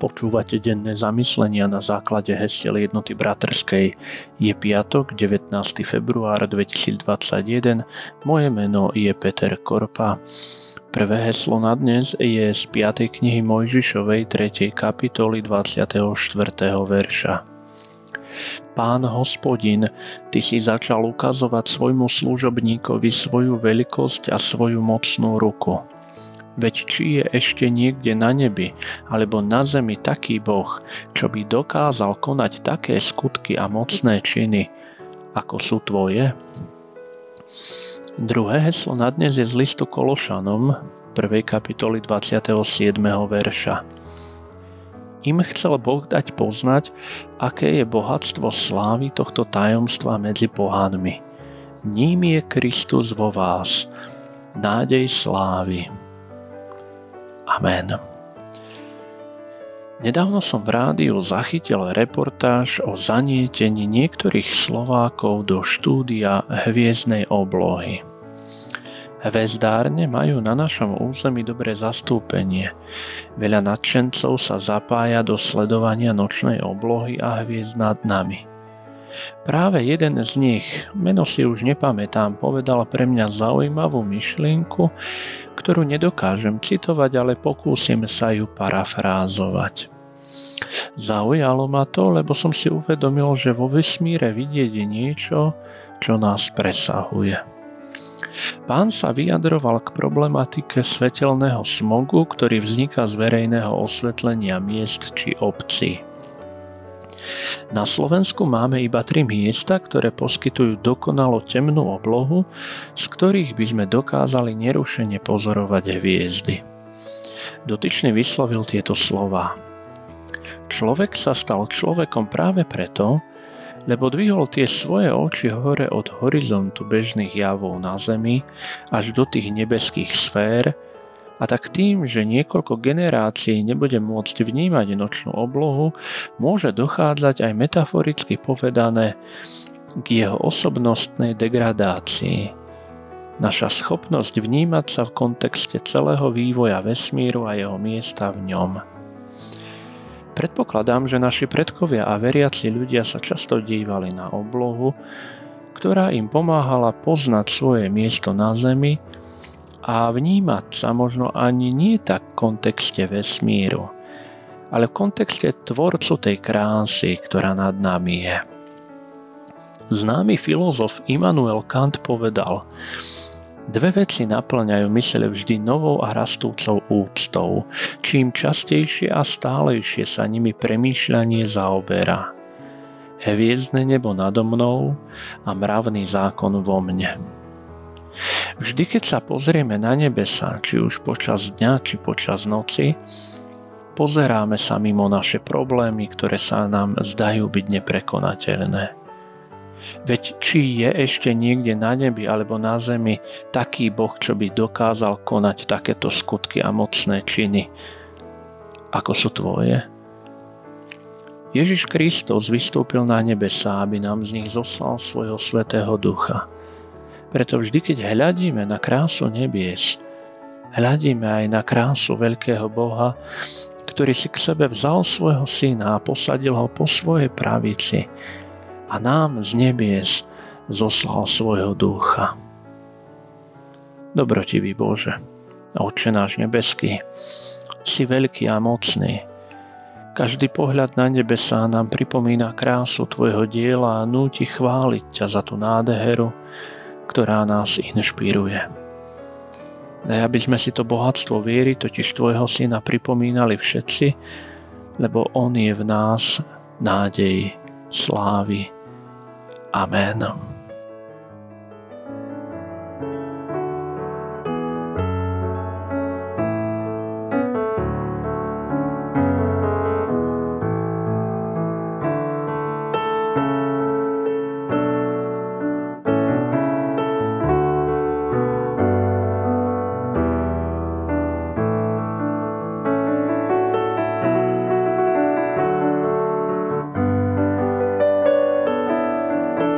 Počúvate denné zamyslenia na základe hesiel jednoty bratrskej. Je piatok, 19. február 2021. Moje meno je Peter Korpa. Prvé heslo na dnes je z 5. knihy Mojžišovej 3. kapitoly 24. verša. Pán hospodin, ty si začal ukazovať svojmu služobníkovi svoju veľkosť a svoju mocnú ruku Veď či je ešte niekde na nebi alebo na zemi taký Boh, čo by dokázal konať také skutky a mocné činy, ako sú tvoje? Druhé heslo na dnes je z listu Kološanom, 1. kapitoly 27. verša. Im chcel Boh dať poznať, aké je bohatstvo slávy tohto tajomstva medzi pohánmi. Ním je Kristus vo vás, nádej slávy. Amen. Nedávno som v rádiu zachytil reportáž o zanietení niektorých Slovákov do štúdia hviezdnej oblohy. Hvezdárne majú na našom území dobré zastúpenie. Veľa nadšencov sa zapája do sledovania nočnej oblohy a hviezd nad nami. Práve jeden z nich, meno si už nepamätám, povedal pre mňa zaujímavú myšlienku, ktorú nedokážem citovať, ale pokúsim sa ju parafrázovať. Zaujalo ma to, lebo som si uvedomil, že vo vesmíre vidieť je niečo, čo nás presahuje. Pán sa vyjadroval k problematike svetelného smogu, ktorý vzniká z verejného osvetlenia miest či obcí. Na Slovensku máme iba tri miesta, ktoré poskytujú dokonalo temnú oblohu, z ktorých by sme dokázali nerušene pozorovať hviezdy. Dotyčný vyslovil tieto slova. Človek sa stal človekom práve preto, lebo dvihol tie svoje oči hore od horizontu bežných javov na Zemi až do tých nebeských sfér, a tak tým, že niekoľko generácií nebude môcť vnímať nočnú oblohu, môže dochádzať aj metaforicky povedané k jeho osobnostnej degradácii. Naša schopnosť vnímať sa v kontexte celého vývoja vesmíru a jeho miesta v ňom. Predpokladám, že naši predkovia a veriaci ľudia sa často dívali na oblohu, ktorá im pomáhala poznať svoje miesto na Zemi a vnímať sa možno ani nie tak v kontexte vesmíru, ale v kontexte tvorcu tej krásy, ktorá nad nami je. Známy filozof Immanuel Kant povedal, Dve veci naplňajú mysle vždy novou a rastúcou úctou, čím častejšie a stálejšie sa nimi premýšľanie zaoberá. Hviezdne nebo nado mnou a mravný zákon vo mne. Vždy, keď sa pozrieme na nebesa, či už počas dňa, či počas noci, pozeráme sa mimo naše problémy, ktoré sa nám zdajú byť neprekonateľné. Veď či je ešte niekde na nebi alebo na zemi taký Boh, čo by dokázal konať takéto skutky a mocné činy, ako sú tvoje? Ježiš Kristus vystúpil na nebesa, aby nám z nich zoslal svojho svetého ducha – preto vždy, keď hľadíme na krásu nebies, hľadíme aj na krásu veľkého Boha, ktorý si k sebe vzal svojho syna a posadil ho po svojej pravici a nám z nebies zoslal svojho ducha. Dobrotivý Bože, Otče náš nebeský, si veľký a mocný. Každý pohľad na nebesá nám pripomína krásu Tvojho diela a núti chváliť ťa za tú nádheru, ktorá nás inšpiruje. Daj, aby sme si to bohatstvo viery, totiž Tvojho Syna, pripomínali všetci, lebo On je v nás nádej slávy. Amen.